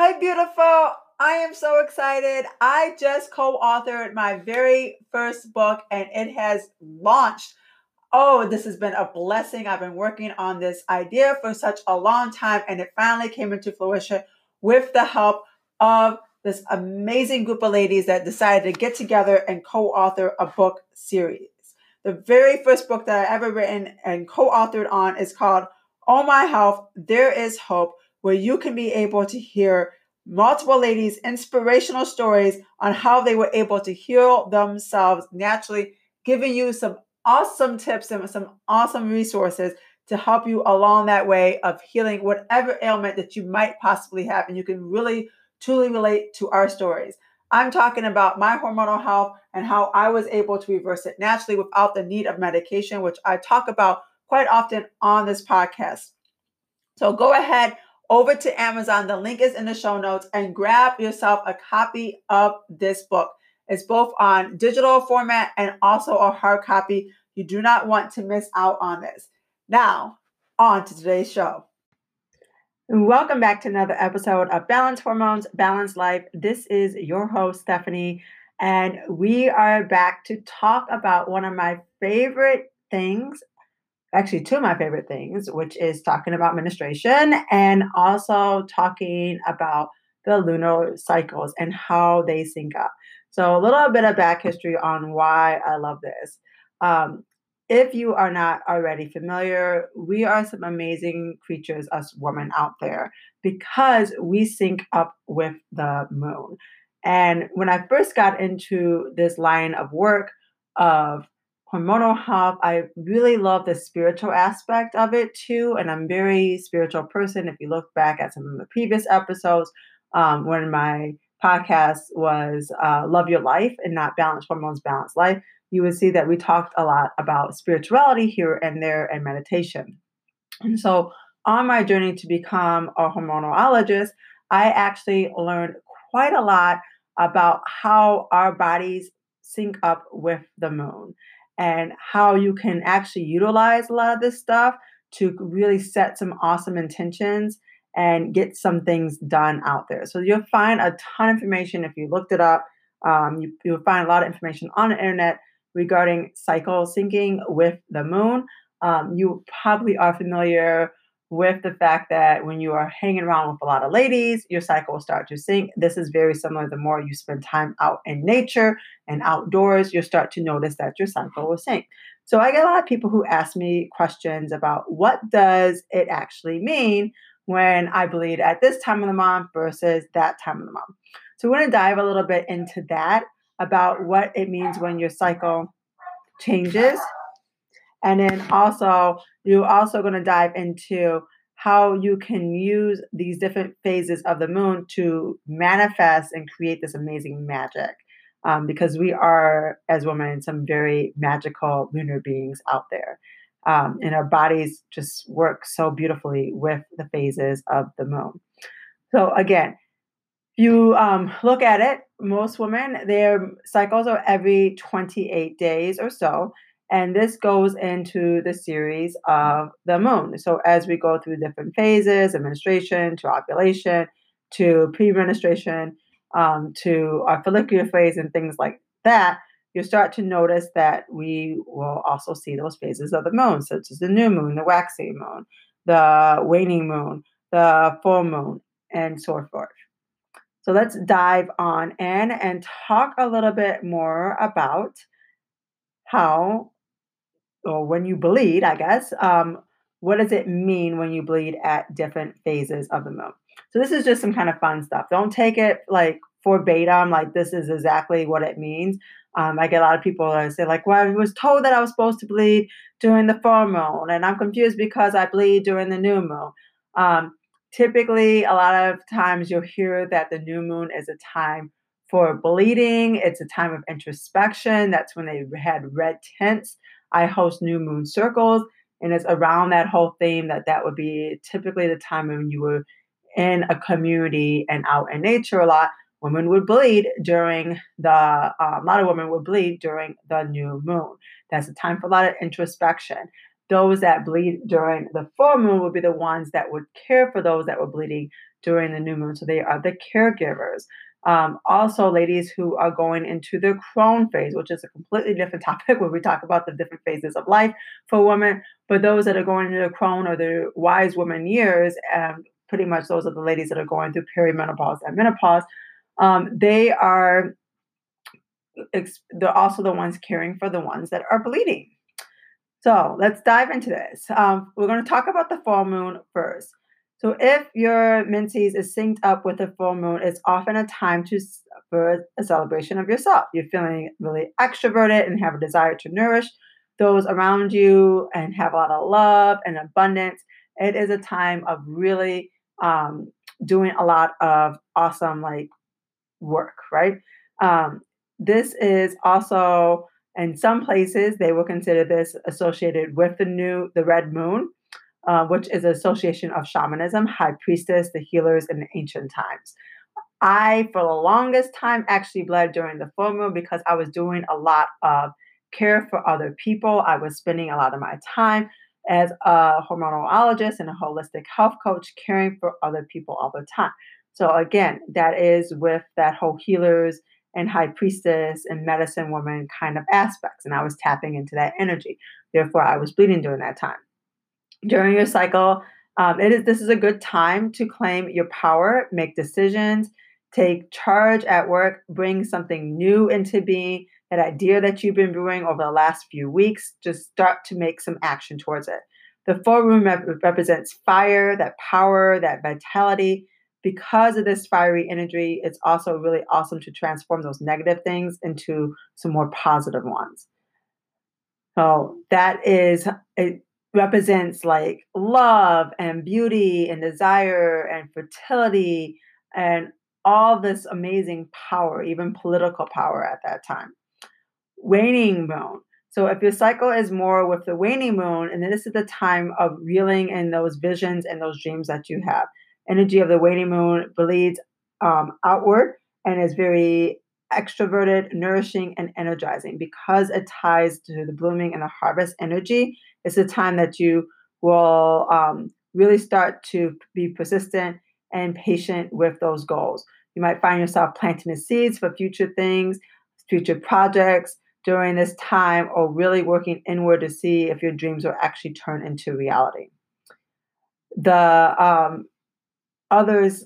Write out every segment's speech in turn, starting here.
Hi, beautiful. I am so excited. I just co authored my very first book and it has launched. Oh, this has been a blessing. I've been working on this idea for such a long time and it finally came into fruition with the help of this amazing group of ladies that decided to get together and co author a book series. The very first book that I ever written and co authored on is called Oh My Health, There Is Hope where you can be able to hear multiple ladies' inspirational stories on how they were able to heal themselves naturally, giving you some awesome tips and some awesome resources to help you along that way of healing whatever ailment that you might possibly have. And you can really, truly relate to our stories. I'm talking about my hormonal health and how I was able to reverse it naturally without the need of medication, which I talk about quite often on this podcast. So go ahead, over to Amazon. The link is in the show notes and grab yourself a copy of this book. It's both on digital format and also a hard copy. You do not want to miss out on this. Now, on to today's show. Welcome back to another episode of Balance Hormones, Balance Life. This is your host, Stephanie, and we are back to talk about one of my favorite things actually two of my favorite things, which is talking about menstruation and also talking about the lunar cycles and how they sync up. So, a little bit of back history on why I love this. Um, if you are not already familiar, we are some amazing creatures, us women out there, because we sync up with the moon. And when I first got into this line of work of hormonal health. I really love the spiritual aspect of it too. And I'm very spiritual person. If you look back at some of the previous episodes, um, when my podcast was uh, Love Your Life and not Balance Hormones, Balance Life, you would see that we talked a lot about spirituality here and there and meditation. And so on my journey to become a hormonologist, I actually learned quite a lot about how our bodies sync up with the moon and how you can actually utilize a lot of this stuff to really set some awesome intentions and get some things done out there. So you'll find a ton of information if you looked it up. Um, you, you'll find a lot of information on the internet regarding cycle syncing with the moon. Um, you probably are familiar with the fact that when you are hanging around with a lot of ladies, your cycle will start to sink. This is very similar. The more you spend time out in nature and outdoors, you'll start to notice that your cycle will sink. So I get a lot of people who ask me questions about what does it actually mean when I bleed at this time of the month versus that time of the month. So we're going to dive a little bit into that about what it means when your cycle changes and then also, you're also going to dive into how you can use these different phases of the moon to manifest and create this amazing magic. Um, because we are, as women, some very magical lunar beings out there. Um, and our bodies just work so beautifully with the phases of the moon. So, again, if you um, look at it, most women, their cycles are every 28 days or so. And this goes into the series of the moon. So as we go through different phases, menstruation to ovulation to pre-menstruation um, to our follicular phase and things like that, you start to notice that we will also see those phases of the moon, such as the new moon, the waxing moon, the waning moon, the full moon, and so forth. So let's dive on in and talk a little bit more about how or when you bleed, I guess, um, what does it mean when you bleed at different phases of the moon? So this is just some kind of fun stuff. Don't take it like verbatim, like this is exactly what it means. Um, I get a lot of people that say like, "Well, I was told that I was supposed to bleed during the full moon, and I'm confused because I bleed during the new moon." Um, typically, a lot of times you'll hear that the new moon is a time for bleeding. It's a time of introspection. That's when they had red tents. I host new moon circles, and it's around that whole theme that that would be typically the time when you were in a community and out in nature a lot. Women would bleed during the, uh, a lot of women would bleed during the new moon. That's a time for a lot of introspection. those that bleed during the full moon will be the ones that would care for those that were bleeding during the new moon. So they are the caregivers. Um, also, ladies who are going into the crone phase, which is a completely different topic where we talk about the different phases of life for women. But those that are going into the crone or the wise woman years, um, pretty much those are the ladies that are going through perimenopause and menopause. Um, they are they're also the ones caring for the ones that are bleeding. So let's dive into this. Um, we're going to talk about the full moon first. So if your menses is synced up with the full moon, it's often a time to for a celebration of yourself. You're feeling really extroverted and have a desire to nourish those around you and have a lot of love and abundance. It is a time of really um, doing a lot of awesome like work, right? Um, this is also in some places they will consider this associated with the new the red moon uh, which is association of shamanism, high priestess, the healers in ancient times. I, for the longest time, actually bled during the full moon because I was doing a lot of care for other people. I was spending a lot of my time as a hormonologist and a holistic health coach caring for other people all the time. So, again, that is with that whole healers and high priestess and medicine woman kind of aspects. And I was tapping into that energy. Therefore, I was bleeding during that time during your cycle. Um, it is this is a good time to claim your power, make decisions, take charge at work, bring something new into being. That idea that you've been brewing over the last few weeks, just start to make some action towards it. The full moon rep- represents fire, that power, that vitality. Because of this fiery energy, it's also really awesome to transform those negative things into some more positive ones. So that is represents like love and beauty and desire and fertility and all this amazing power, even political power at that time. Waning moon. So if your cycle is more with the waning moon, and this is the time of reeling in those visions and those dreams that you have. Energy of the waning moon bleeds um, outward and is very extroverted, nourishing, and energizing because it ties to the blooming and the harvest energy it's a time that you will um, really start to be persistent and patient with those goals. You might find yourself planting the seeds for future things, future projects during this time, or really working inward to see if your dreams will actually turn into reality. The um, others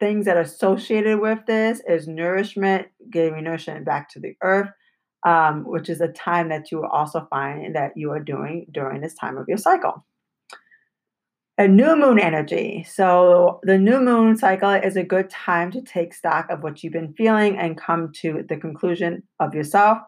things that are associated with this is nourishment, giving nourishment back to the earth, um, which is a time that you will also find that you are doing during this time of your cycle. A new moon energy. So, the new moon cycle is a good time to take stock of what you've been feeling and come to the conclusion of yourself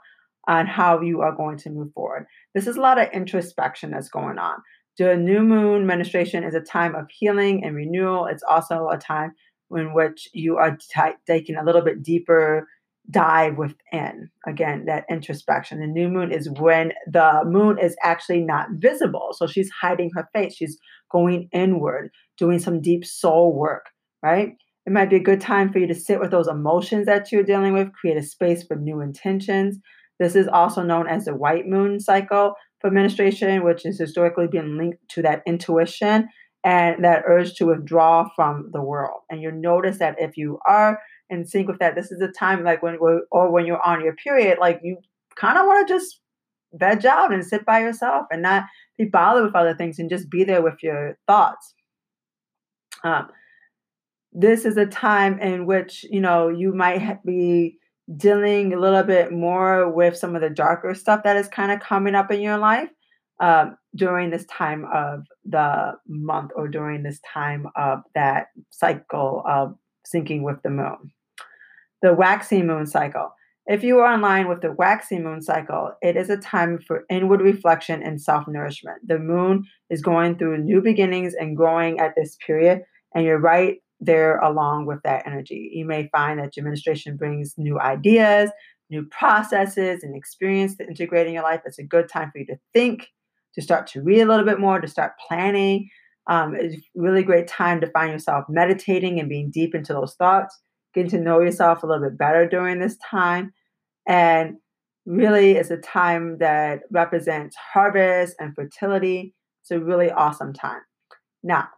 on how you are going to move forward. This is a lot of introspection that's going on. The new moon menstruation is a time of healing and renewal. It's also a time in which you are t- taking a little bit deeper dive within. Again, that introspection. The new moon is when the moon is actually not visible. So she's hiding her face. She's going inward, doing some deep soul work, right? It might be a good time for you to sit with those emotions that you're dealing with, create a space for new intentions. This is also known as the white moon cycle for menstruation, which is historically been linked to that intuition and that urge to withdraw from the world. And you'll notice that if you are in sync with that. This is a time like when or when you're on your period, like you kind of want to just veg out and sit by yourself and not be bothered with other things and just be there with your thoughts. Um, this is a time in which you know you might be dealing a little bit more with some of the darker stuff that is kind of coming up in your life um, during this time of the month or during this time of that cycle of syncing with the moon the waxing moon cycle. If you are in line with the waxing moon cycle, it is a time for inward reflection and self nourishment. The moon is going through new beginnings and growing at this period, and you're right there along with that energy. You may find that your menstruation brings new ideas, new processes, and experience to integrate in your life. It's a good time for you to think, to start to read a little bit more, to start planning. Um, it's a really great time to find yourself meditating and being deep into those thoughts getting to know yourself a little bit better during this time. And really it's a time that represents harvest and fertility. It's a really awesome time. Now,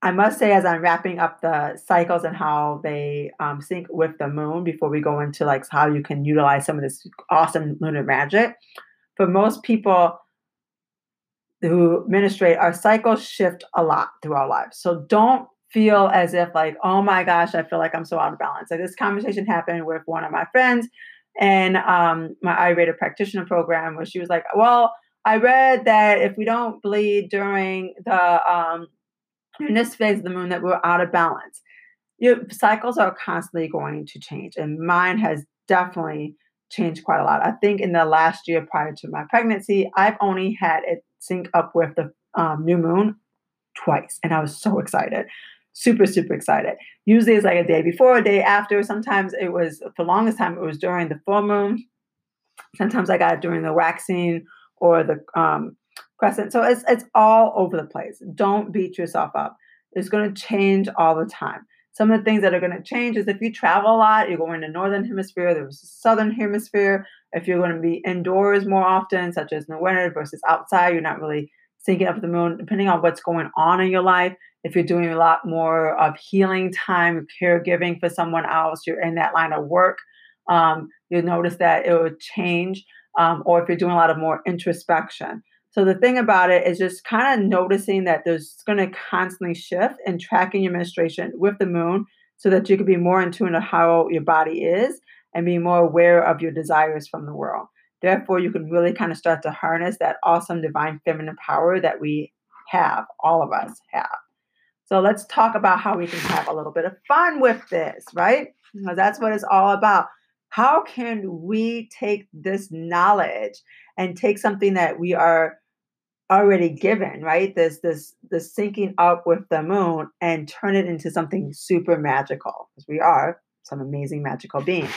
I must say, as I'm wrapping up the cycles and how they um, sync with the moon before we go into like how you can utilize some of this awesome lunar magic, for most people who menstruate, our cycles shift a lot through our lives. So don't feel as if like, oh my gosh, I feel like I'm so out of balance. Like this conversation happened with one of my friends and um, my Ayurveda practitioner program, where she was like, well, I read that if we don't bleed during the um, in this phase of the moon, that we're out of balance. Your cycles are constantly going to change, and mine has definitely changed quite a lot. I think in the last year prior to my pregnancy, I've only had it sync up with the um, new moon twice, and I was so excited. Super, super excited. Usually it's like a day before, a day after. Sometimes it was, for the longest time, it was during the full moon. Sometimes I got it during the waxing or the um, crescent. So it's it's all over the place. Don't beat yourself up. It's going to change all the time. Some of the things that are going to change is if you travel a lot, you're going to northern hemisphere, there's southern hemisphere. If you're going to be indoors more often, such as in the winter versus outside, you're not really syncing up with the moon, depending on what's going on in your life. If you're doing a lot more of healing time, caregiving for someone else, you're in that line of work, um, you'll notice that it will change. Um, or if you're doing a lot of more introspection. So the thing about it is just kind of noticing that there's going to constantly shift and tracking your menstruation with the moon so that you can be more in tune to how your body is and be more aware of your desires from the world. Therefore, you can really kind of start to harness that awesome divine feminine power that we have, all of us have. So let's talk about how we can have a little bit of fun with this, right? Mm-hmm. Because that's what it's all about. How can we take this knowledge and take something that we are already given, right? This this this syncing up with the moon and turn it into something super magical because we are some amazing magical beings.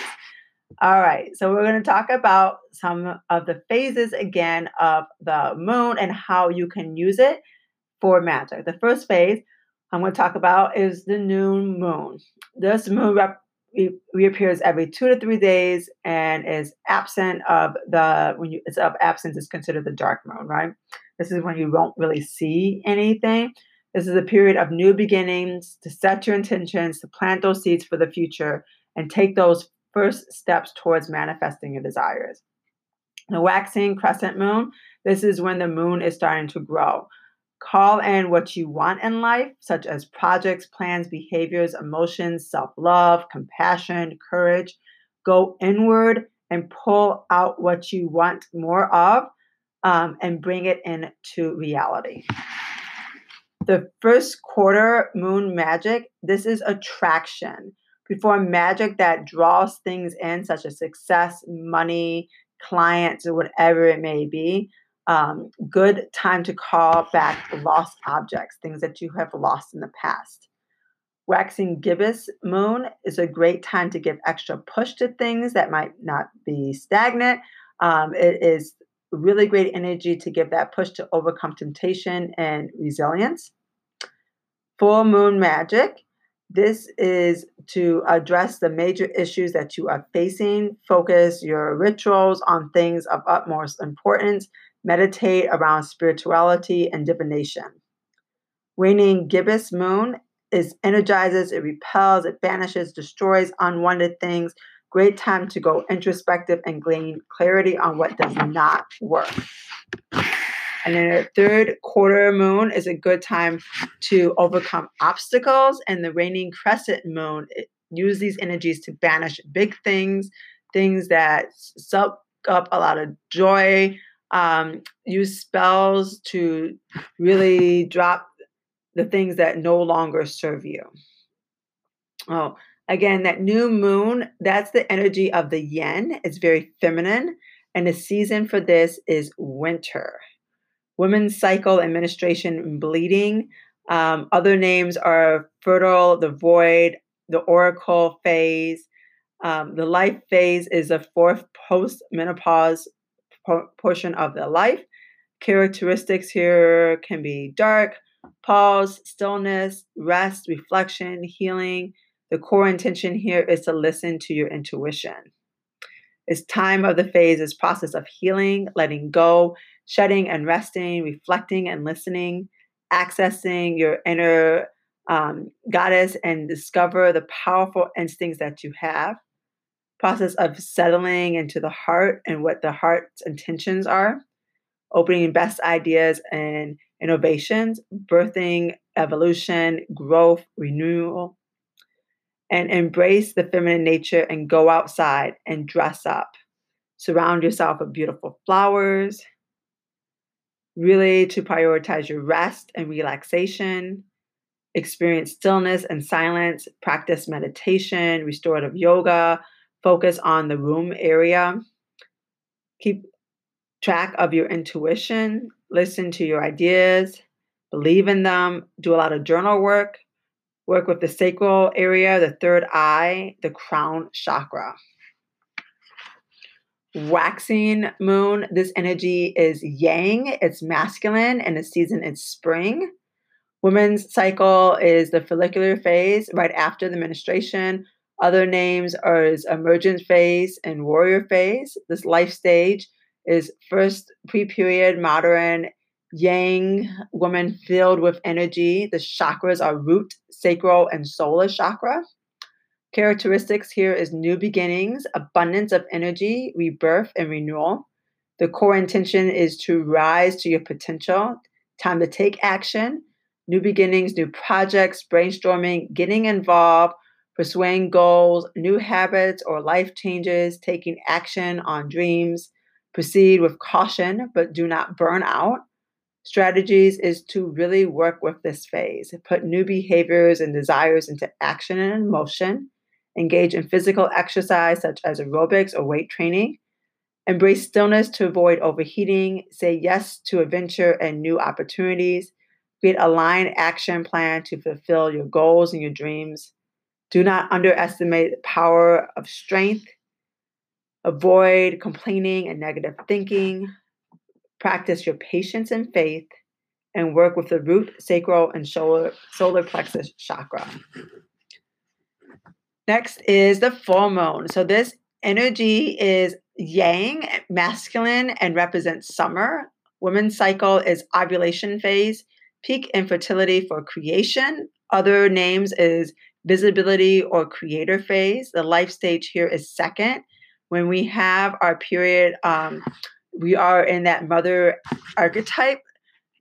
All right, so we're going to talk about some of the phases again of the moon and how you can use it for magic. The first phase I'm going to talk about is the new moon. This moon rep- reappears every two to three days and is absent of the when you it's of absence is considered the dark moon, right? This is when you won't really see anything. This is a period of new beginnings to set your intentions, to plant those seeds for the future, and take those first steps towards manifesting your desires. The waxing crescent moon, this is when the moon is starting to grow. Call in what you want in life, such as projects, plans, behaviors, emotions, self love, compassion, courage. Go inward and pull out what you want more of um, and bring it into reality. The first quarter moon magic, this is attraction. Before magic that draws things in, such as success, money, clients, or whatever it may be, um, good time to call back lost objects, things that you have lost in the past. Waxing gibbous moon is a great time to give extra push to things that might not be stagnant. Um, it is really great energy to give that push to overcome temptation and resilience. Full moon magic. This is to address the major issues that you are facing. Focus your rituals on things of utmost importance meditate around spirituality and divination. Waning gibbous moon is energizes, it repels, it banishes, destroys unwanted things. Great time to go introspective and gain clarity on what does not work. And then a third quarter moon is a good time to overcome obstacles. And the waning crescent moon use these energies to banish big things, things that suck up a lot of joy, um, use spells to really drop the things that no longer serve you. Oh, again, that new moon, that's the energy of the yin. It's very feminine. And the season for this is winter. Women's cycle, menstruation, bleeding. Um, other names are fertile, the void, the oracle phase. Um, the life phase is the fourth post menopause portion of the life. Characteristics here can be dark, pause, stillness, rest, reflection, healing. The core intention here is to listen to your intuition. This time of the phase is process of healing, letting go, shedding and resting, reflecting and listening, accessing your inner um, goddess and discover the powerful instincts that you have. Process of settling into the heart and what the heart's intentions are, opening best ideas and innovations, birthing evolution, growth, renewal, and embrace the feminine nature and go outside and dress up. Surround yourself with beautiful flowers. Really, to prioritize your rest and relaxation. Experience stillness and silence. Practice meditation, restorative yoga. Focus on the room area. Keep track of your intuition. Listen to your ideas. Believe in them. Do a lot of journal work work with the sacral area, the third eye, the crown chakra. Waxing moon, this energy is yang, it's masculine, and the season is spring. Women's cycle is the follicular phase right after the menstruation. Other names are emergent phase and warrior phase. This life stage is first pre period, modern, yang woman filled with energy. The chakras are root, sacral, and solar chakra. Characteristics here is new beginnings, abundance of energy, rebirth, and renewal. The core intention is to rise to your potential, time to take action, new beginnings, new projects, brainstorming, getting involved, pursuing goals, new habits or life changes, taking action on dreams. Proceed with caution, but do not burn out. Strategies is to really work with this phase, put new behaviors and desires into action and motion, engage in physical exercise such as aerobics or weight training, embrace stillness to avoid overheating, say yes to adventure and new opportunities, create a line action plan to fulfill your goals and your dreams. Do not underestimate the power of strength. Avoid complaining and negative thinking practice your patience and faith, and work with the root, sacral, and solar, solar plexus chakra. Next is the full moon. So, this energy is yang, masculine, and represents summer. Women's cycle is ovulation phase, peak infertility for creation. Other names is visibility or creator phase. The life stage here is second. When we have our period, um, we are in that mother archetype,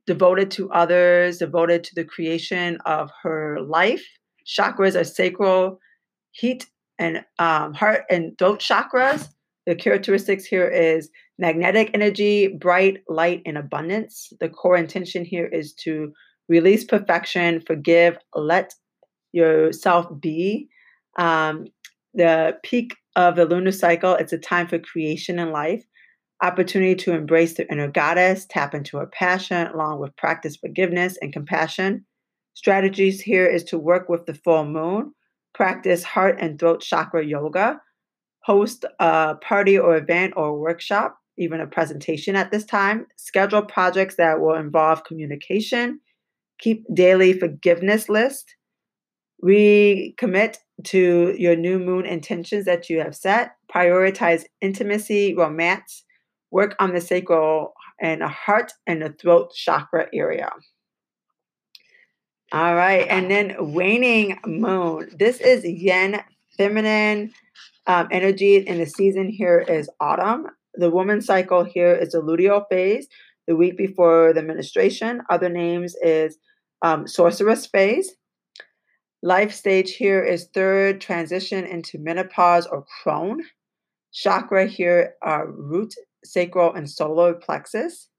devoted to others, devoted to the creation of her life. Chakras are sacral, heat, and um, heart and throat chakras. The characteristics here is magnetic energy, bright, light, and abundance. The core intention here is to release perfection, forgive, let yourself be. Um, the peak of the lunar cycle, it's a time for creation in life opportunity to embrace the inner goddess, tap into her passion, along with practice forgiveness and compassion. Strategies here is to work with the full moon, practice heart and throat chakra yoga, host a party or event or workshop, even a presentation at this time, schedule projects that will involve communication, keep daily forgiveness list, recommit to your new moon intentions that you have set, prioritize intimacy, romance, work on the sacral and the heart and the throat chakra area. All right, and then waning moon. This is yin, feminine um, energy, and the season here is autumn. The woman cycle here is the luteal phase, the week before the menstruation. Other names is um, sorceress phase. Life stage here is third transition into menopause or crone. Chakra here are root sacral, and solar plexus.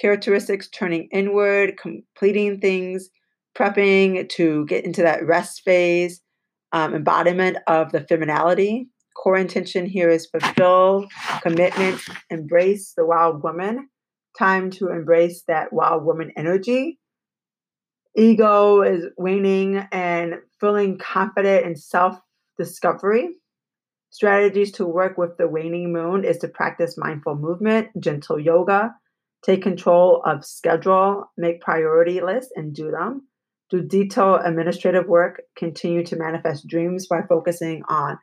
Characteristics turning inward, completing things, prepping to get into that rest phase, um, embodiment of the femininity. Core intention here is fulfill, commitment, embrace the wild woman. Time to embrace that wild woman energy. Ego is waning and feeling confident in self discovery. Strategies to work with the waning moon is to practice mindful movement, gentle yoga, take control of schedule, make priority lists and do them. Do detailed administrative work, continue to manifest dreams by focusing on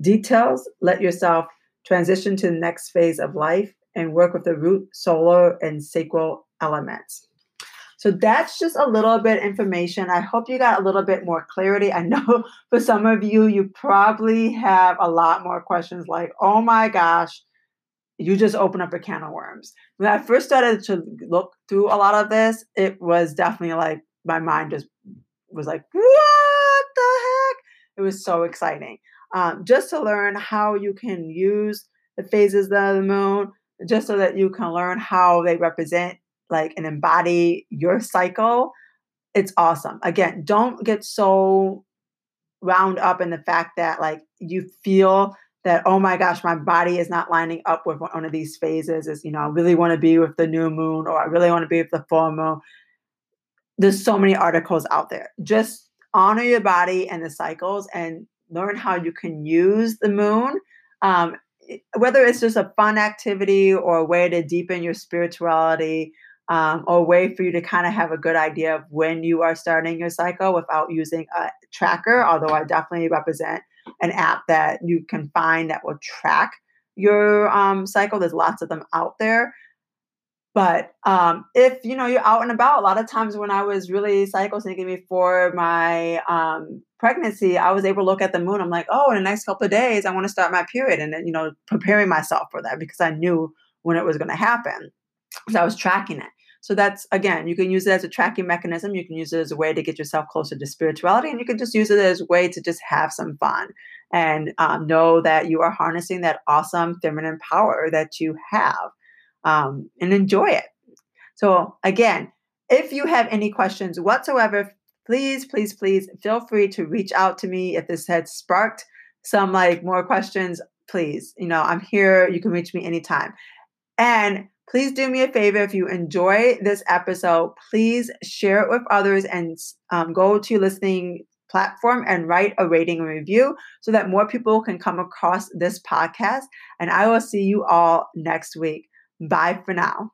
details. Let yourself transition to the next phase of life, and work with the root, solar, and sacral elements. So that's just a little bit information. I hope you got a little bit more clarity. I know for some of you, you probably have a lot more questions like, oh my gosh, you just open up a can of worms. When I first started to look through a lot of this, it was definitely like my mind just was like, what the heck? It was so exciting. Um, just to learn how you can use the phases of the moon, just so that you can learn how they represent like and embody your cycle. It's awesome. Again, don't get so wound up in the fact that like you feel that oh my gosh my body is not lining up with one of these phases is you know i really want to be with the new moon or i really want to be with the full moon there's so many articles out there just honor your body and the cycles and learn how you can use the moon um, whether it's just a fun activity or a way to deepen your spirituality um, or a way for you to kind of have a good idea of when you are starting your cycle without using a tracker although i definitely represent an app that you can find that will track your um, cycle. There's lots of them out there. But um, if you know you're out and about, a lot of times when I was really cycle syncing before my um, pregnancy, I was able to look at the moon. I'm like, oh, in the next couple of days, I want to start my period, and then you know preparing myself for that because I knew when it was going to happen. So I was tracking it. So that's again, you can use it as a tracking mechanism. You can use it as a way to get yourself closer to spirituality, and you can just use it as a way to just have some fun and um, know that you are harnessing that awesome feminine power that you have um, and enjoy it. So, again, if you have any questions whatsoever, please, please, please feel free to reach out to me if this had sparked some like more questions. Please, you know, I'm here. You can reach me anytime. And please do me a favor if you enjoy this episode, please share it with others and um, go to listening platform and write a rating and review so that more people can come across this podcast. And I will see you all next week. Bye for now.